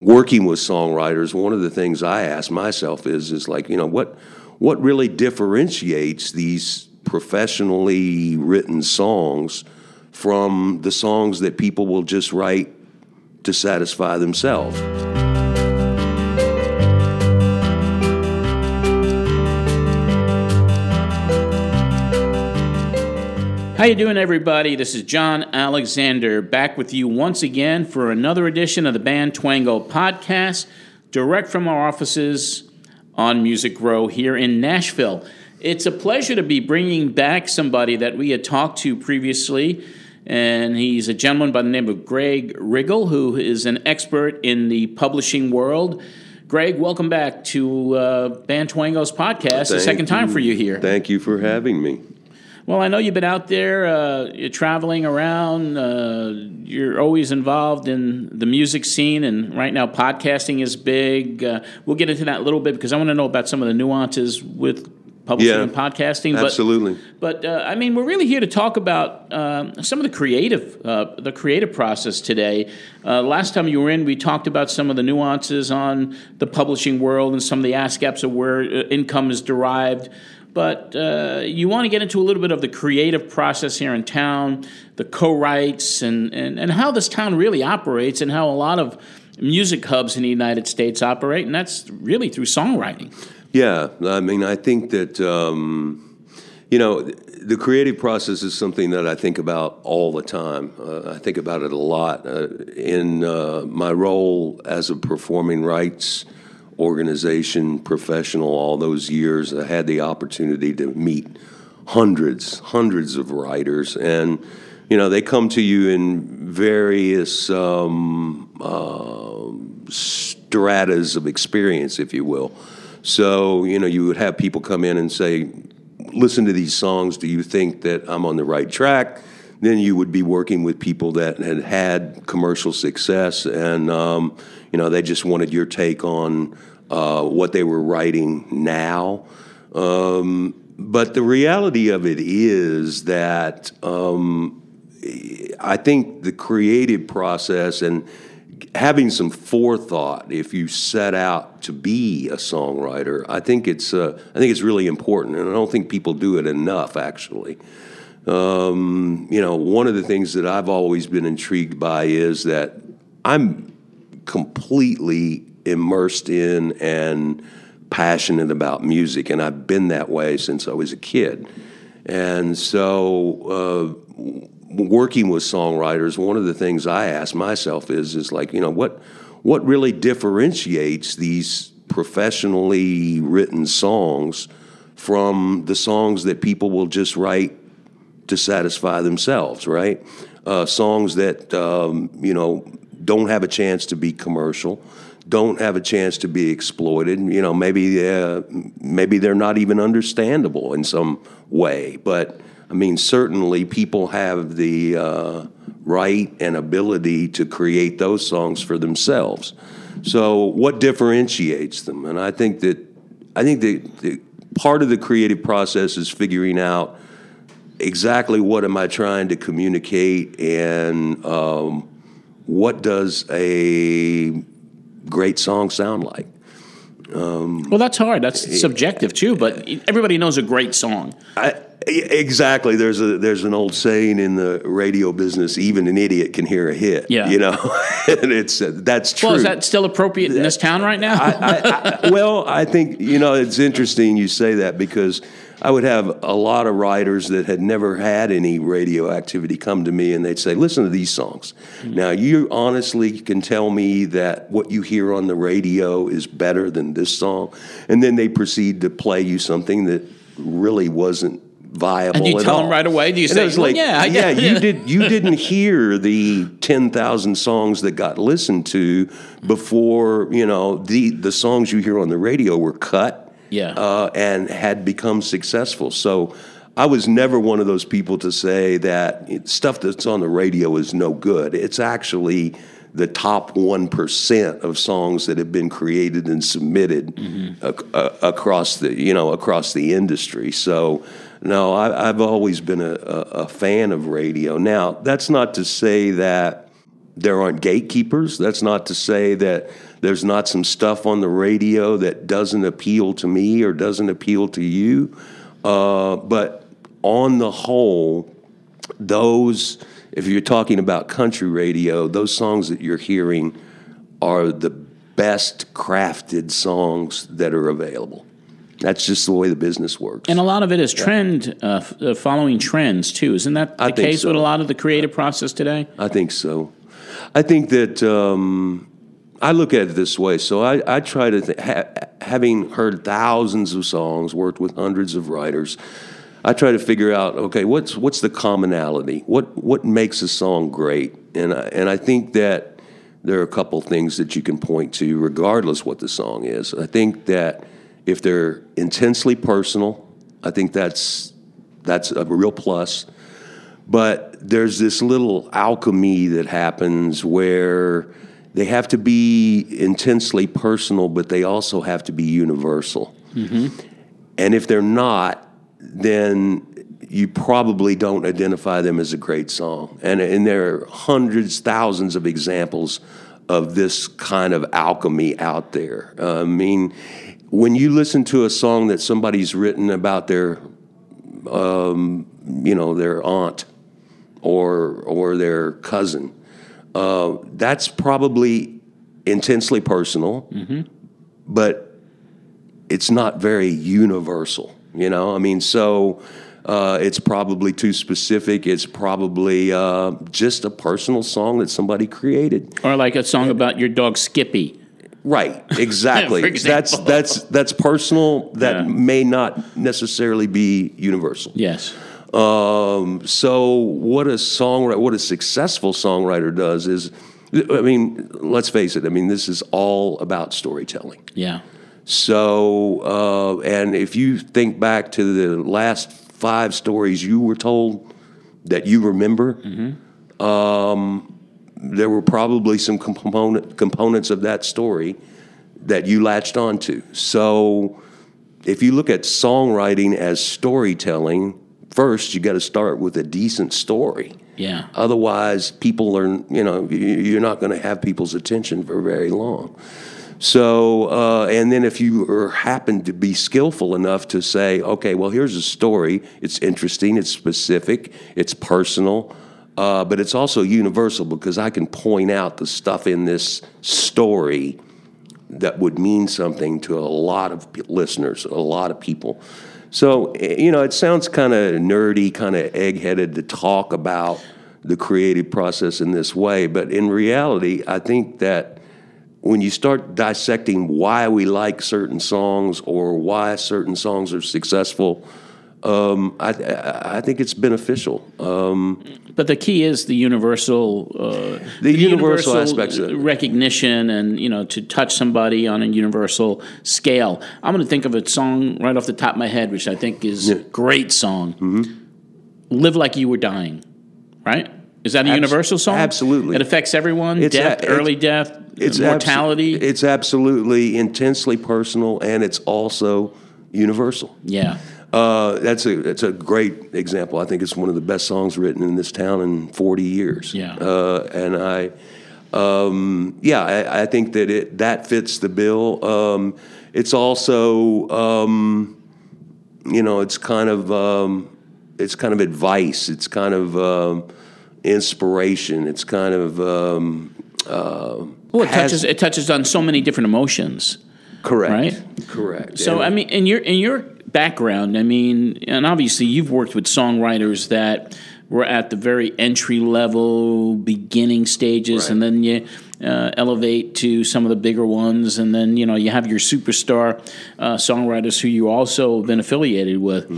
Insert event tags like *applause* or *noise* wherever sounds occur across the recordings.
working with songwriters, one of the things I ask myself is is like, you know, what what really differentiates these professionally written songs from the songs that people will just write to satisfy themselves? How you doing, everybody? This is John Alexander back with you once again for another edition of the Band Twango podcast, direct from our offices on Music Row here in Nashville. It's a pleasure to be bringing back somebody that we had talked to previously, and he's a gentleman by the name of Greg Riggle, who is an expert in the publishing world. Greg, welcome back to uh, Band Twango's podcast. Thank the second time you. for you here. Thank you for having me. Well, I know you've been out there, uh, you're traveling around, uh, you're always involved in the music scene, and right now podcasting is big. Uh, we'll get into that a little bit because I want to know about some of the nuances with publishing Yeah, and podcasting. But, Absolutely. but uh, I mean, we're really here to talk about um, some of the creative, uh, the creative process today. Uh, last time you were in, we talked about some of the nuances on the publishing world and some of the aspects of where uh, income is derived. But uh, you want to get into a little bit of the creative process here in town, the co-writes, and, and, and how this town really operates, and how a lot of music hubs in the United States operate, and that's really through songwriting. Yeah, I mean, I think that um, you know the creative process is something that I think about all the time. Uh, I think about it a lot uh, in uh, my role as a performing rights organization professional. All those years, I had the opportunity to meet hundreds, hundreds of writers, and you know they come to you in various um, uh, stratas of experience, if you will. So, you know, you would have people come in and say, listen to these songs. Do you think that I'm on the right track? Then you would be working with people that had had commercial success and, um, you know, they just wanted your take on uh, what they were writing now. Um, but the reality of it is that um, I think the creative process and having some forethought if you set out to be a songwriter i think it's uh, i think it's really important and i don't think people do it enough actually um, you know one of the things that i've always been intrigued by is that i'm completely immersed in and passionate about music and i've been that way since i was a kid. And so uh, working with songwriters, one of the things I ask myself is is like, you know, what what really differentiates these professionally written songs from the songs that people will just write to satisfy themselves, right? Uh, songs that um, you know don't have a chance to be commercial, don't have a chance to be exploited. You know, maybe uh, maybe they're not even understandable in some way, but I mean, certainly people have the uh, right and ability to create those songs for themselves. So, what differentiates them? And I think that I think that the, part of the creative process is figuring out exactly what am I trying to communicate and um, what does a great song sound like. Well, that's hard. That's subjective too, but everybody knows a great song. I, exactly. There's a there's an old saying in the radio business: even an idiot can hear a hit. Yeah. you know, *laughs* and it's uh, that's true. Well, is that still appropriate in this town right now? I, I, well, I think you know it's interesting you say that because I would have a lot of writers that had never had any radio activity come to me and they'd say, "Listen to these songs." Hmm. Now, you honestly can tell me that what you hear on the radio is better than this song, and then they proceed to play you something that really wasn't viable. And you at tell all. them right away? Do you And say, "Well, like, yeah, yeah, you did. *laughs* You didn't hear the ten thousand songs that got listened to before. You know the the songs you hear on the radio were cut, Yeah. uh, and had become successful. So. I was never one of those people to say that stuff that's on the radio is no good. It's actually the top 1% of songs that have been created and submitted ac- uh, across the you know across the industry so no I, i've always been a, a, a fan of radio now that's not to say that there aren't gatekeepers. That's not to say that there's not some stuff on the radio that doesn't appeal to me or doesn't appeal to you. Uh, but on the whole, those, if you're talking about country radio, those songs that you're hearing are the best crafted songs that are available. That's just the way the business works. And a lot of it is trend, uh, uh, following trends too. Isn't that the case so. with a lot of the creative process today? I think so. I think that um, I look at it this way. So I, I try to, th- ha- having heard thousands of songs, worked with hundreds of writers, I try to figure out okay, what's what's the commonality? What what makes a song great? And I, and I think that there are a couple things that you can point to, regardless what the song is. I think that if they're intensely personal, I think that's that's a real plus. But there's this little alchemy that happens where they have to be intensely personal, but they also have to be universal. And if they're not, then you probably don't identify them as a great song. And, and there are hundreds, thousands of examples of this kind of alchemy out there. Uh, I mean, when you listen to a song that somebody's written about their, um, you know, their aunt or or their cousin, uh, that's probably intensely personal, but it's not very universal. You know, I mean, so uh, it's probably too specific. It's probably uh, just a personal song that somebody created. Or like a song about your dog Skippy. Right, *laughs* exactly. That's that's that's personal. That Yeah. may not necessarily be universal. Yes. Um, so what a songwriter, what a successful songwriter does is, I mean, let's face it. I mean, this is all about storytelling. Yeah. So, uh, and if you think back to the last five stories you were told that you remember, um, there were probably some component, components of that story that you latched onto. So, if you look at songwriting as storytelling, first you got to start with a decent story. Yeah. Otherwise, people are, you know, you- you're not going to have people's attention for very long. So, uh, and then if you are, happen to be skillful enough to say, okay, well, here's a story. It's interesting, it's specific, it's personal, uh, but it's also universal because I can point out the stuff in this story that would mean something to a lot of p- listeners, a lot of people. So, eh, you know, it sounds kind of nerdy, kind of egg-headed to talk about the creative process in this way, but in reality, I think that when you start dissecting why we like certain songs or why certain songs are successful, um, I, I, think it's beneficial. Um, But the key is the universal, uh, The universal aspects of it. recognition, and you know, to touch somebody on a universal scale. I'm going to think of a song right off the top of my head, which I think is a great song. Mm-hmm. "Live Like You Were Dying," right? Is that a universal song? absolutely. It affects everyone. It's death, a- it's- early death, it's mortality. abso- it's absolutely intensely personal, and it's also universal. yeah. Uh, that's a that's a great example. I think it's one of the best songs written in this town in 40 years. Yeah. Uh, and I, um, yeah, I, I think that it that fits the bill. Um, it's also, um, you know, it's kind of um, it's kind of advice. It's kind of um, inspiration. It's kind of um, uh, Well, it has- touches it touches on so many different emotions. correct, right? correct. So And- I mean, in your in your background, I mean, and obviously you've worked with songwriters that were at the very entry level, beginning stages, Right. and then you uh, elevate to some of the bigger ones, and then you know you have your superstar uh, songwriters who you also have been affiliated with.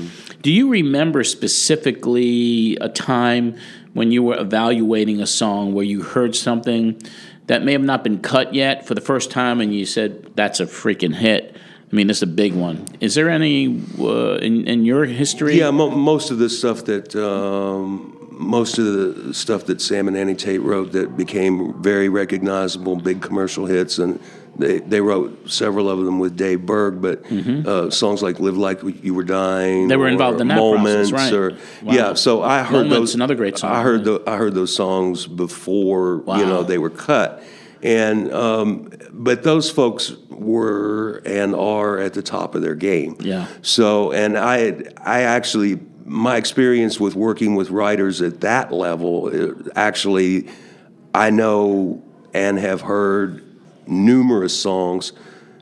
Do you remember specifically a time when you were evaluating a song where you heard something? That may have not been cut yet for the first time, and you said, "That's a freaking hit." I mean, it's a big one. Is there any uh, in, in your history? Yeah, mo- most of the stuff that um, most of the stuff that Sam and Annie Tate wrote that became very recognizable, big commercial hits, and they, they wrote several of them with Dave Berg, but uh, songs like "Live Like You Were Dying," Mm-hmm. They were involved in that moments, process, right. or Wow. yeah. So I heard Moments, those. another great song. I heard the, I heard those songs before you know they were cut, and um, but those folks were and are at the top of their game. Yeah. So, and I, I actually, my experience with working with writers at that level, uh, actually, I know and have heard numerous songs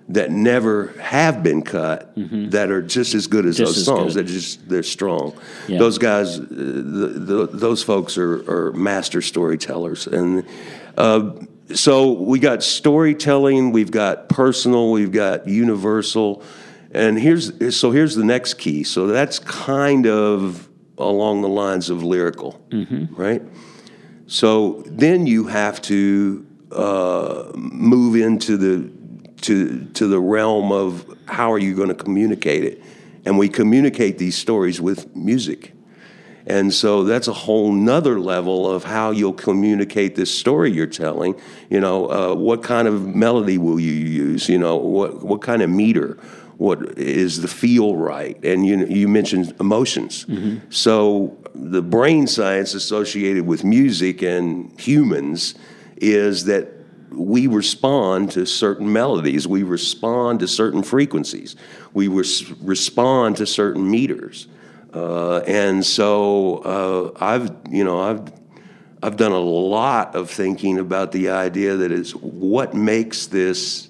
that never have been cut that are just as good as Mm-hmm. Just those songs. They're just they're strong. Yeah. Those guys, uh, the, the, those folks are, are master storytellers, and uh, so we got storytelling, we've got personal, we've got universal, and here's so here's the next key. So that's kind of along the lines of lyrical, right? So then you have to uh, move into the to to the realm of how are you going to communicate it, and we communicate these stories with music. And so that's a whole nother level of how you'll communicate this story you're telling. You know, uh, what kind of melody will you use? You know, what what kind of meter? What is the feel right? And you you mentioned emotions. So the brain science associated with music and humans is that we respond to certain melodies. We respond to certain frequencies. We res- respond to certain meters. Uh, and so uh, I've, you know, I've, I've done a lot of thinking about the idea that is what makes this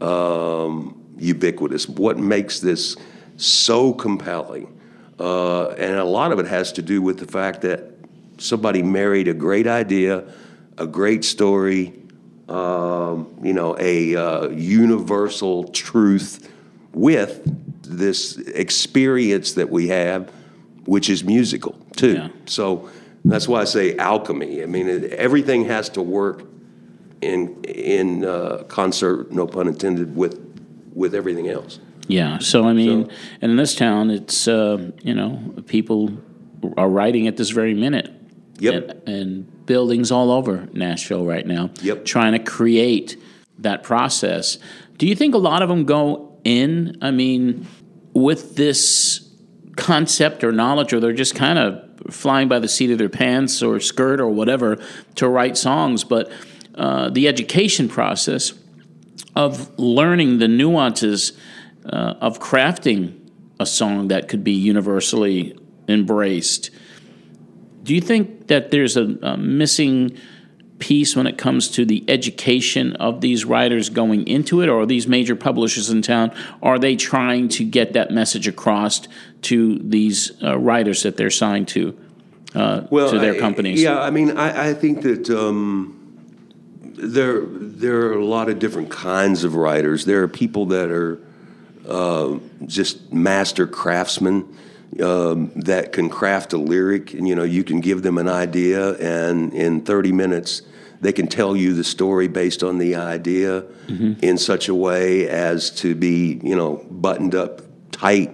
um, ubiquitous, what makes this so compelling. Uh, and a lot of it has to do with the fact that somebody married a great idea, a great story, um, you know, a uh, universal truth with this experience that we have, which is musical too. Yeah. So that's why I say alchemy. I mean, it, everything has to work in in uh, concert, no pun intended, with with everything else. Yeah. So I mean, So- and in this town, it's uh, you know people are writing at this very minute. Yep. And, and buildings all over Nashville right now. Yep. Trying to create that process. Do you think a lot of them go in? I mean, with this concept or knowledge, or they're just kind of flying by the seat of their pants or skirt or whatever to write songs, but uh, the education process of learning the nuances uh, of crafting a song that could be universally embraced. Do you think that there's a, a missing piece when it comes to the education of these writers going into it, or are these major publishers in town are they trying to get that message across to these uh, writers that they're signed to uh, to their I- companies? Yeah, I mean, I, I think that um, there there are a lot of different kinds of writers. There are people that are uh, just master craftsmen um, that can craft a lyric, and you know, you can give them an idea, and in thirty minutes. They can tell you the story based on the idea in such a way as to be, you know, buttoned up tight,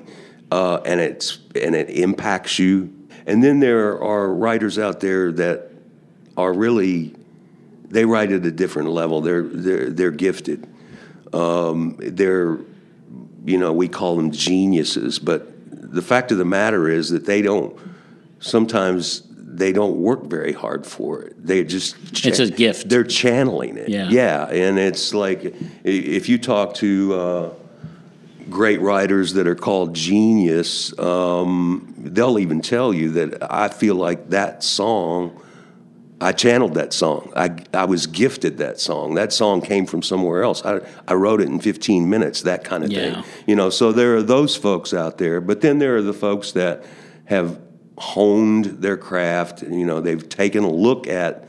uh, and it's and it impacts you. And then there are writers out there that are really they write at a different level. They're they're they're gifted. Um, they're you know we call them geniuses, but the fact of the matter is that they don't sometimes they don't work very hard for it. They just It's a gift. They're channeling it. Yeah. yeah, and it's like if you talk to. Uh, great writers that are called genius, um, they'll even tell you that I feel like that song, I channeled that song. I, I was gifted that song. That song came from somewhere else. I, I wrote it in 15 minutes, that kind of Yeah. thing. You know, so there are those folks out there, but then there are the folks that have honed their craft. You know, they've taken a look at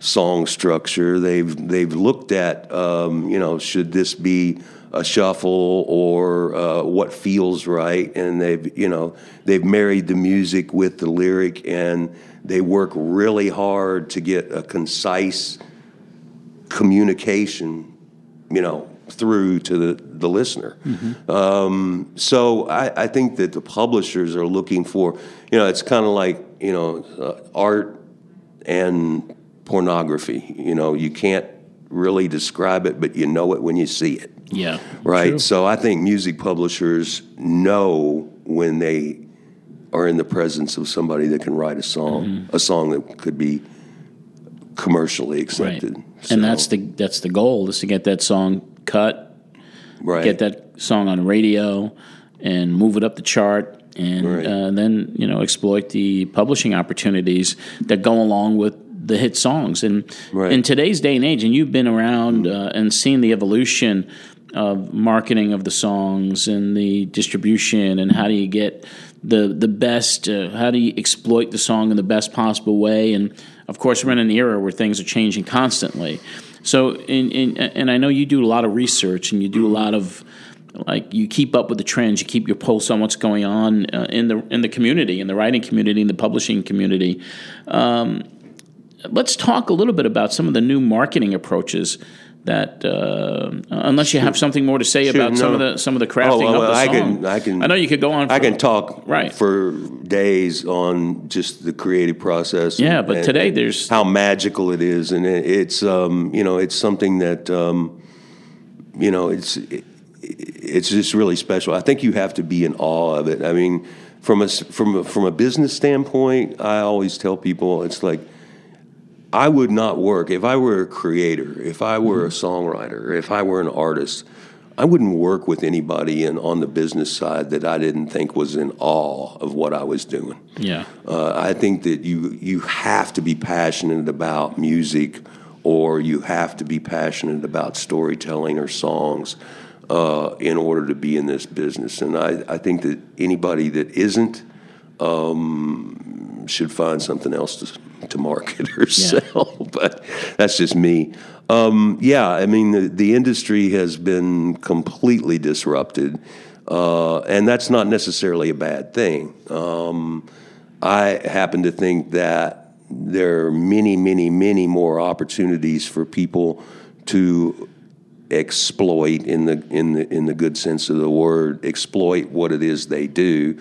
song structure. They've they've looked at um, you know should this be a shuffle or uh, what feels right, and they've you know they've married the music with the lyric, and they work really hard to get a concise communication you know, through to the, the listener. Um, so I, I think that the publishers are looking for, you know, it's kind of like, you know, uh, art and pornography. You know, you can't really describe it, but you know it when you see it. Yeah. Right. True. So I think music publishers know when they are in the presence of somebody that can write a song, a song that could be commercially Mm-hmm. Right. accepted. And that's the that's the goal is to get that song cut, right. get that song on radio, and move it up the chart, and Right. uh, then you know exploit the publishing opportunities that go along with the hit songs. And Right. in today's day and age, and you've been around uh, and seen the evolution of marketing of the songs and the distribution, and how do you get the the best? Uh, how do you exploit the song in the best possible way? And of course, we're in an era where things are changing constantly. So, in, in, and I know you do a lot of research and you do a lot of like you keep up with the trends, you keep your pulse on what's going on uh, in the in the community, in the writing community, in the publishing community. Um, let's talk a little bit about some of the new marketing approaches that, uh, unless you have something more to say about some of the some of the crafting Oh, well, of the I song. can- I can- I know you could go on. For, I can talk Right. for days on just the creative process. Yeah, and- but and today there's how magical it is, and it, it's um, you know it's something that um, you know it's it, it's just really special. I think you have to be in awe of it. I mean, from a from a, from a business standpoint, I always tell people it's like I would not work if I were a creator, if I were a songwriter, if I were an artist. I wouldn't work with anybody in, on the business side that I didn't think was in awe of what I was doing. yeah, Uh, I think that you you have to be passionate about music, or you have to be passionate about storytelling or songs uh, in order to be in this business. And I, I think that anybody that isn't um, should find something else to, to market or sell. But that's just me. Um, yeah, I mean the, the industry has been completely disrupted, uh, and that's not necessarily a bad thing. Um, I happen to think that there are many, many, many more opportunities for people to exploit in the in the in the good sense of the word, exploit what it is they do.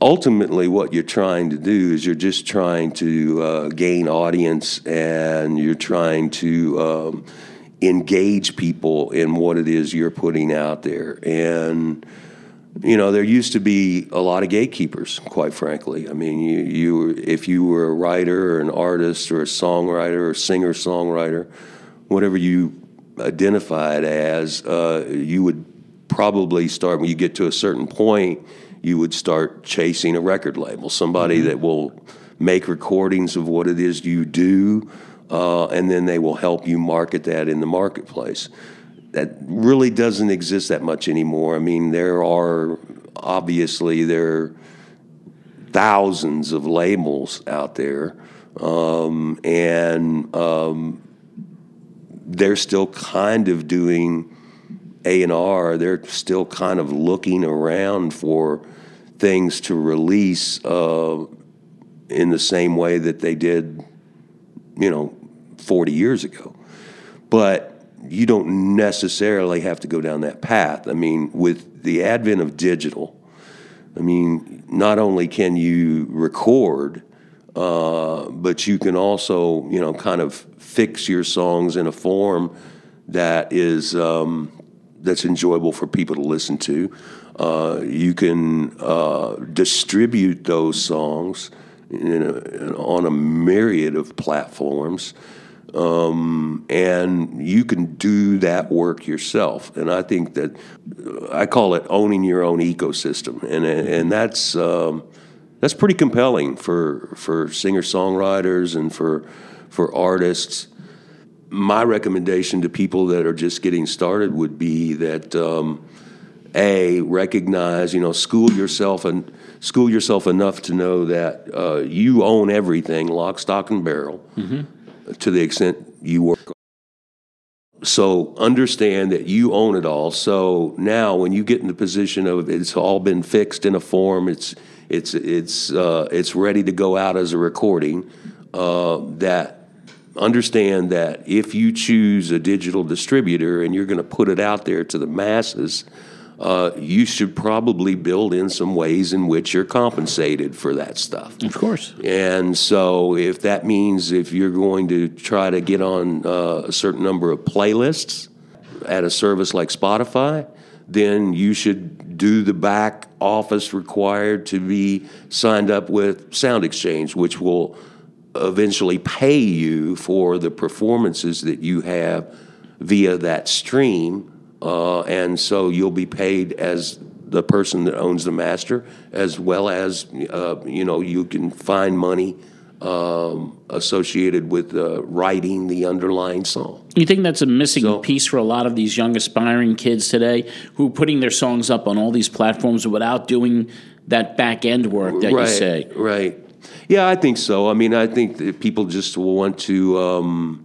Ultimately, what you're trying to do is you're just trying to uh, gain audience, and you're trying to um, engage people in what it is you're putting out there, and you know, there used to be a lot of gatekeepers, quite frankly. I mean, you, you were, if you were a writer or an artist or a songwriter or singer songwriter, whatever you identified as, uh, you would probably start when you get to a certain point. You would start chasing a record label, somebody that will make recordings of what it is you do, uh, and then they will help you market that in the marketplace that really doesn't exist that much anymore. I mean, there are obviously there are thousands of labels out there, um, and um, they're still kind of doing A and R. They're still kind of looking around for things to release uh, in the same way that they did, you know, 40 years ago. But you don't necessarily have to go down that path. I mean, with the advent of digital, I mean, not only can you record, uh, but you can also, you know, kind of fix your songs in a form that is um, that's enjoyable for people to listen to. Uh, you can uh, distribute those songs a, on a myriad of platforms um, and you can do that work yourself. And I think that I call it owning your own ecosystem, and and that's um, that's pretty compelling for for singer songwriters and for for artists. My recommendation to people that are just getting started would be that um, a recognize you know school yourself and school yourself enough to know that uh, you own everything, lock, stock, and barrel to the extent you work. So understand that you own it all. So now, when you get in the position of it's all been fixed in a form, it's it's it's uh, it's ready to go out as a recording. Uh, that understand that if you choose a digital distributor and you're going to put it out there to the masses, uh, you should probably build in some ways in which you're compensated for that stuff. Of course. And so, if that means if you're going to try to get on uh, a certain number of playlists at a service like Spotify, then you should do the back office required to be signed up with Sound Exchange, which will eventually pay you for the performances that you have via that stream uh, and so you'll be paid as the person that owns the master, as well as uh, you know you can find money um, associated with uh, writing the underlying song. You think that's a missing so, piece for a lot of these young aspiring kids today who are putting their songs up on all these platforms without doing that back end work that right, you say? Right. Yeah, I think so. I mean, I think that people just want to. Um,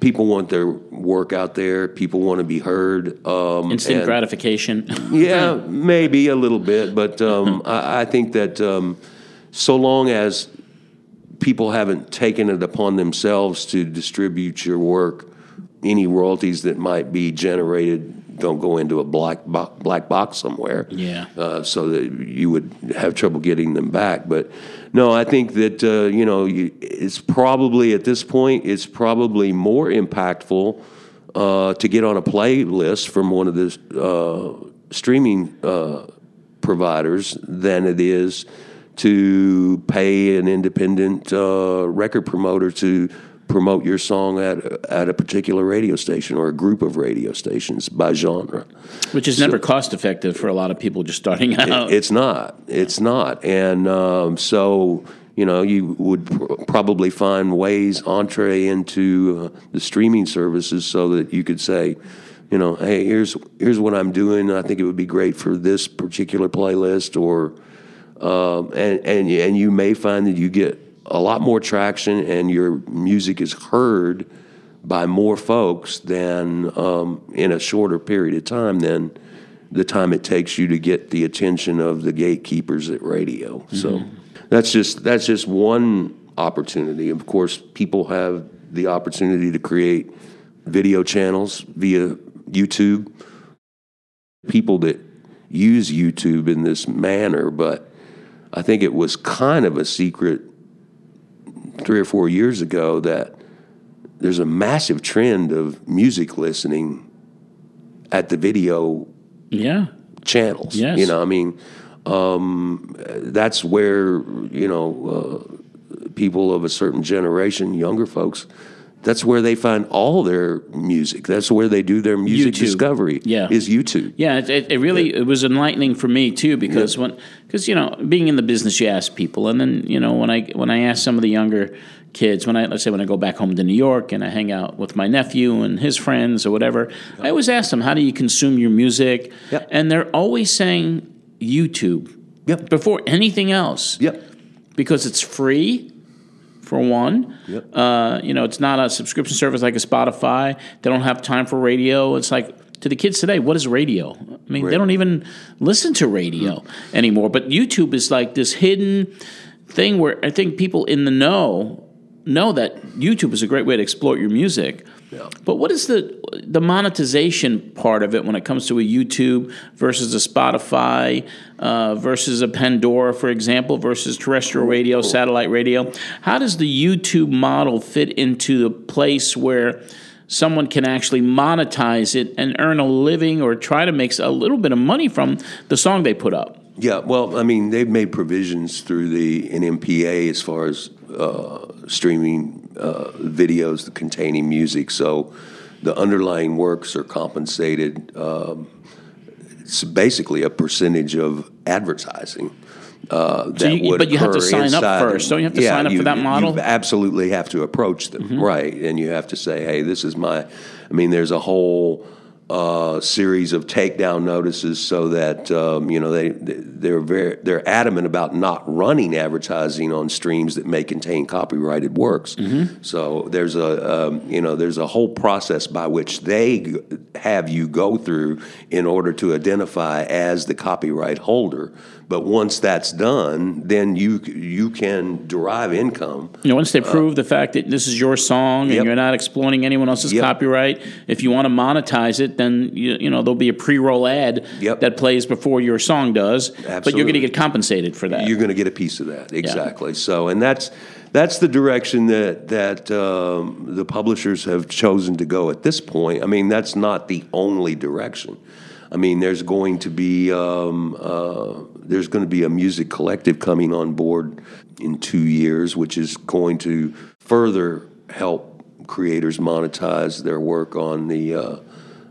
people want their work out there. People want to be heard. Um, Instant and, gratification. *laughs* yeah, maybe a little bit, but um, *laughs* I, I, think that um, so long as people haven't taken it upon themselves to distribute your work, any royalties that might be generated don't go into a black bo- black box somewhere. Yeah. Uh, so that you would have trouble getting them back. But no, I think that uh, you know you, it's probably at this point it's probably more impactful uh, to get on a playlist from one of the uh, streaming uh, providers than it is to pay an independent uh, record promoter to promote your song at at a particular radio station or a group of radio stations by genre, which is so, never cost effective for a lot of people just starting out. It, it's not. It's not, and um, so you know you would pr- probably find ways entree into uh, the streaming services so that you could say. You know, hey, here's here's what I'm doing. I think it would be great for this particular playlist, or um, and and and you may find that you get a lot more traction and your music is heard by more folks than um, in a shorter period of time than the time it takes you to get the attention of the gatekeepers at radio. Mm-hmm. So that's just that's just one opportunity. Of course, people have the opportunity to create video channels via YouTube. People that use YouTube in this manner, but I think it was kind of a secret three or four years ago that there's a massive trend of music listening at the video yeah channels. Yes. You know, I mean, um, that's where you know uh, people of a certain generation, younger folks, that's where they find all their music. That's where they do their music YouTube. discovery. Yeah, is YouTube. Yeah, it, it really yeah. it was enlightening for me too because yeah. when because you know being in the business you ask people and then you know when I when I ask some of the younger kids when I let's say when I go back home to New York and I hang out with my nephew and his friends or whatever, I always ask them how do you consume your music, and they're always saying YouTube. Yep. Before anything else. Yep. Because it's free for one. Yep. Uh, you know, it's not a subscription service like a Spotify. They don't have time for radio. It's like to the kids today, what is radio? I mean, right. they don't even listen to radio mm-hmm. anymore. But YouTube is like this hidden thing where I think people in the know know that YouTube is a great way to exploit your music. Yeah. But what is the the monetization part of it when it comes to a YouTube versus a Spotify uh, versus a Pandora, for example, versus terrestrial radio, satellite radio? How does the YouTube model fit into the place where someone can actually monetize it and earn a living or try to make a little bit of money from the song they put up? Yeah, well, I mean, they've made provisions through the NMPA as far as uh, streaming uh, videos containing music. So the underlying works are compensated. Um, it's basically a percentage of advertising. Uh, that so you, would but you have to sign up first. Don't you have to yeah, sign up you, for that model? You absolutely have to approach them, mm-hmm. right? And you have to say, "Hey, this is my." I mean, there's a whole uh, series of takedown notices so that um, you know they they're very they're adamant about not running advertising on streams that may contain copyrighted works. So there's a um, you know there's a whole process by which they have you go through in order to identify as the copyright holder. But once that's done, then you you can derive income. You know, once they prove the fact that this is your song and Uh, Yep. you're not exploiting anyone else's Yep. copyright, if you want to monetize it, then you, you know there'll be a pre-roll ad Yep. that plays before your song does. But you're going to get compensated for that. You're going to get a piece of that exactly. So, and that's that's the direction that that um, the publishers have chosen to go at this point. I mean, that's not the only direction. I mean, there's going to be um, uh, there's going to be a music collective coming on board in two years, which is going to further help creators monetize their work on the uh,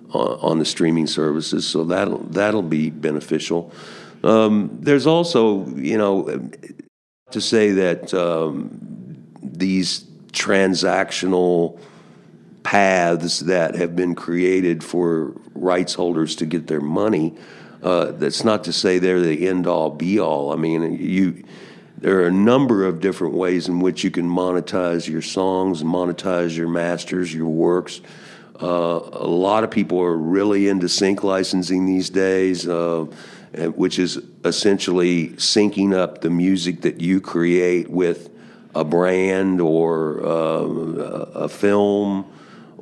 on, on the streaming services. So that'll that'll be beneficial. Um, there's also, you know, to say that um, these transactional paths that have been created for rights holders to get their money. Uh, that's not to say they're the end all be all. I mean, you there are a number of different ways in which you can monetize your songs, monetize your masters, your works. Uh, a lot of people are really into sync licensing these days, uh, which is essentially syncing up the music that you create with a brand or uh, a film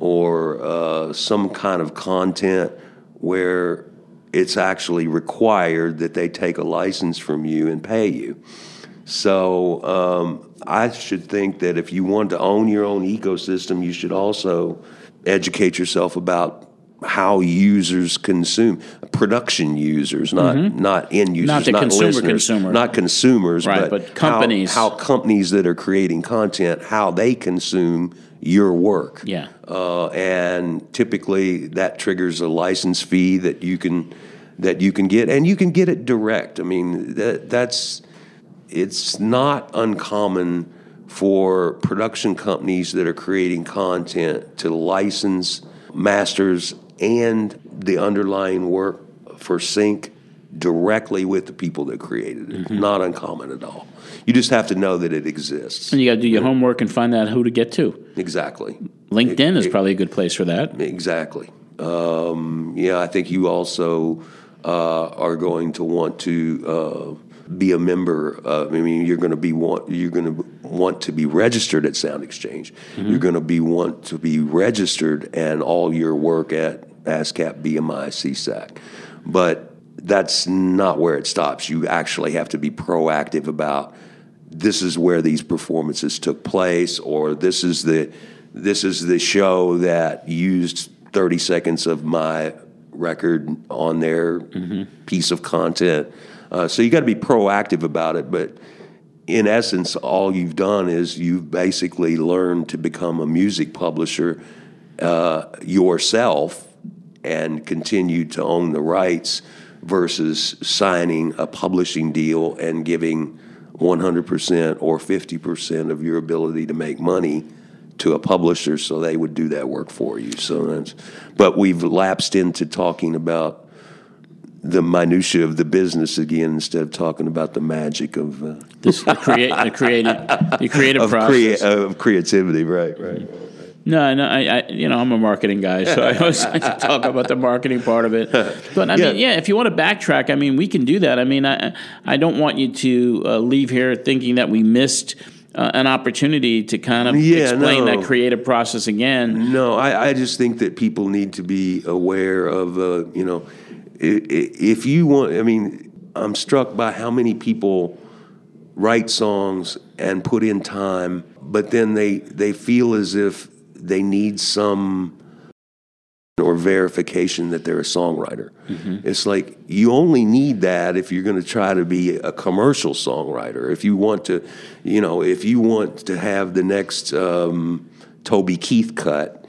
or uh, some kind of content where it's actually required that they take a license from you and pay you. So um, I should think that if you want to own your own ecosystem, you should also educate yourself about how users consume production users not not end users Not the consumer listeners, consumer. not consumers Right, but, but how- companies. how, companies that are creating content how they consume your work Yeah. uh, and typically that triggers a license fee that you can that you can get, and you can get it direct. I mean, that that's it's not uncommon for production companies that are creating content to license masters and the underlying work for sync directly with the people that created it. Not uncommon at all. You just have to know that it exists. And you got to do your homework and find out who to get to. Exactly. LinkedIn is probably a good place for that. Exactly. Um, yeah, I think you also uh, are going to want to uh, be a member. Uh, I mean, you're going to be want you're going to want to be registered at Sound Exchange. You're going to be want to be registered and all your work at ASCAP, BMI, SESAC. But that's not where it stops. You actually have to be proactive about this is where these performances took place, or this is the this is the show that used 30 seconds of my record on their piece of content. Uh, so you got to be proactive about it, but in essence, all you've done is you've basically learned to become a music publisher uh, yourself and continue to own the rights versus signing a publishing deal and giving 100% or 50% of your ability to make money to a publisher so they would do that work for you. So that's, but we've lapsed into talking about the minutia of the business again instead of talking about the magic of uh, This, the, create, the creative, the creative *laughs* of, process. crea- of creativity. Right, right. No, no, I, I, you know, I'm a marketing guy, so I always *laughs* like to talk about the marketing part of it. *laughs* But I mean, Yeah. yeah, if you want to backtrack, I mean, we can do that. I mean, I, I don't want you to uh, leave here thinking that we missed uh, an opportunity to kind of Yeah, explain no. that creative process again. No, I, I just think that people need to be aware of, uh, you know, if you want, I mean, I'm struck by how many people write songs and put in time, but then they, they feel as if they need some or verification that they're a songwriter. It's like you only need that if you're going to try to be a commercial songwriter. If you want to, you know, if you want to have the next um, Toby Keith cut,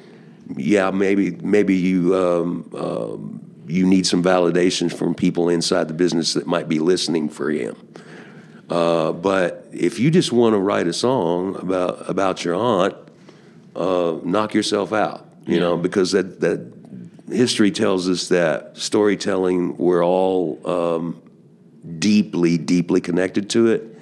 yeah, maybe maybe you um, um, you need some validations from people inside the business that might be listening for him. Uh, but if you just want to write a song about about your aunt, uh, knock yourself out. You know, because that that history tells us that storytelling, we're all um, deeply, deeply connected to it.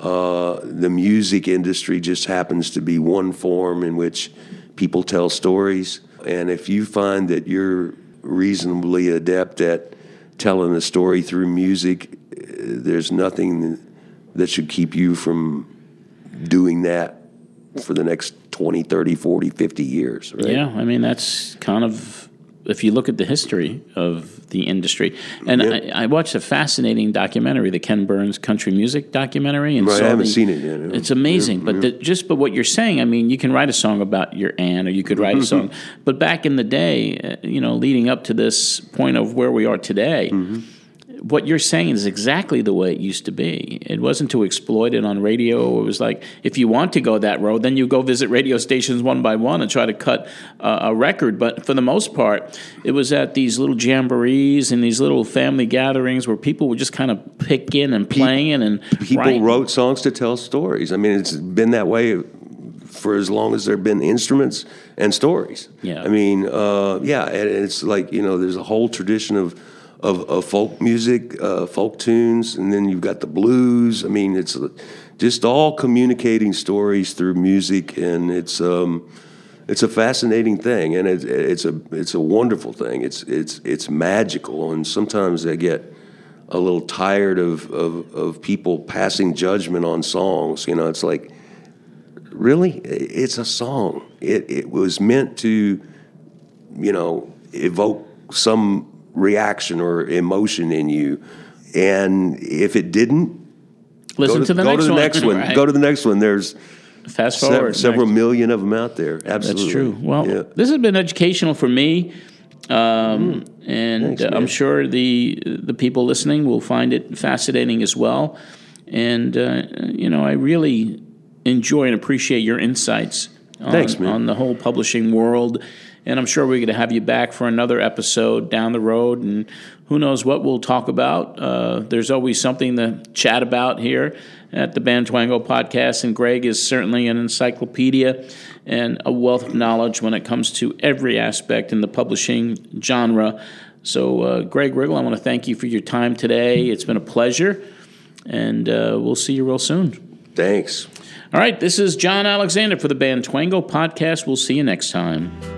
Uh, the music industry just happens to be one form in which people tell stories. And if you find that you're reasonably adept at telling a story through music, uh, there's nothing that should keep you from doing that for the next 20, 30, 40, 50 years. Right? Yeah, I mean, that's kind of if you look at the history of the industry, and I, I, watched a fascinating documentary, the Ken Burns country music documentary, and right, I haven't the, seen it yet. It's amazing, yeah, but yeah. The, just but what you're saying, I mean, you can write a song about your aunt, or you could write a *laughs* song, but back in the day, uh, you know, leading up to this point of where we are today. Mm-hmm what you're saying is exactly the way it used to be. It wasn't to exploit it on radio. It was like if you want to go that road, then you go visit radio stations one by one and try to cut uh, a record. But for the most part, it was at these little jamborees and these little family gatherings where people would just kind of pick in and playing and people writing. wrote songs to tell stories. I mean, it's been that way for as long as there have been instruments and stories. Yeah. I mean, uh, yeah, and it's like you know, there's a whole tradition of of, of folk music, uh, folk tunes, and then you've got the blues. I mean, it's just all communicating stories through music, and it's um, it's a fascinating thing, and it's it's a it's a wonderful thing. It's it's it's magical, and sometimes I get a little tired of, of, of people passing judgment on songs. You know, it's like, really, it's a song. It it was meant to, you know, evoke some reaction or emotion in you. And if it didn't, listen to, to, the go next to the next one. Right. Go to the next one. There's fast forward se- several next. million of them out there. Absolutely, That's true. Well, yeah. this has been educational for me. Um, and Thanks, uh, I'm sure the the people listening will find it fascinating as well. And uh, you know, I really enjoy and appreciate your insights on, Thanks, on the whole publishing world. And I'm sure we're going to have you back for another episode down the road. And who knows what we'll talk about. Uh, there's always something to chat about here at the Bantwango podcast. And Greg is certainly an encyclopedia and a wealth of knowledge when it comes to every aspect in the publishing genre. So, uh, Greg Riggle, I want to thank you for your time today. It's been a pleasure. And uh, we'll see you real soon. Thanks. All right, this is John Alexander for the Band Twango podcast. We'll see you next time.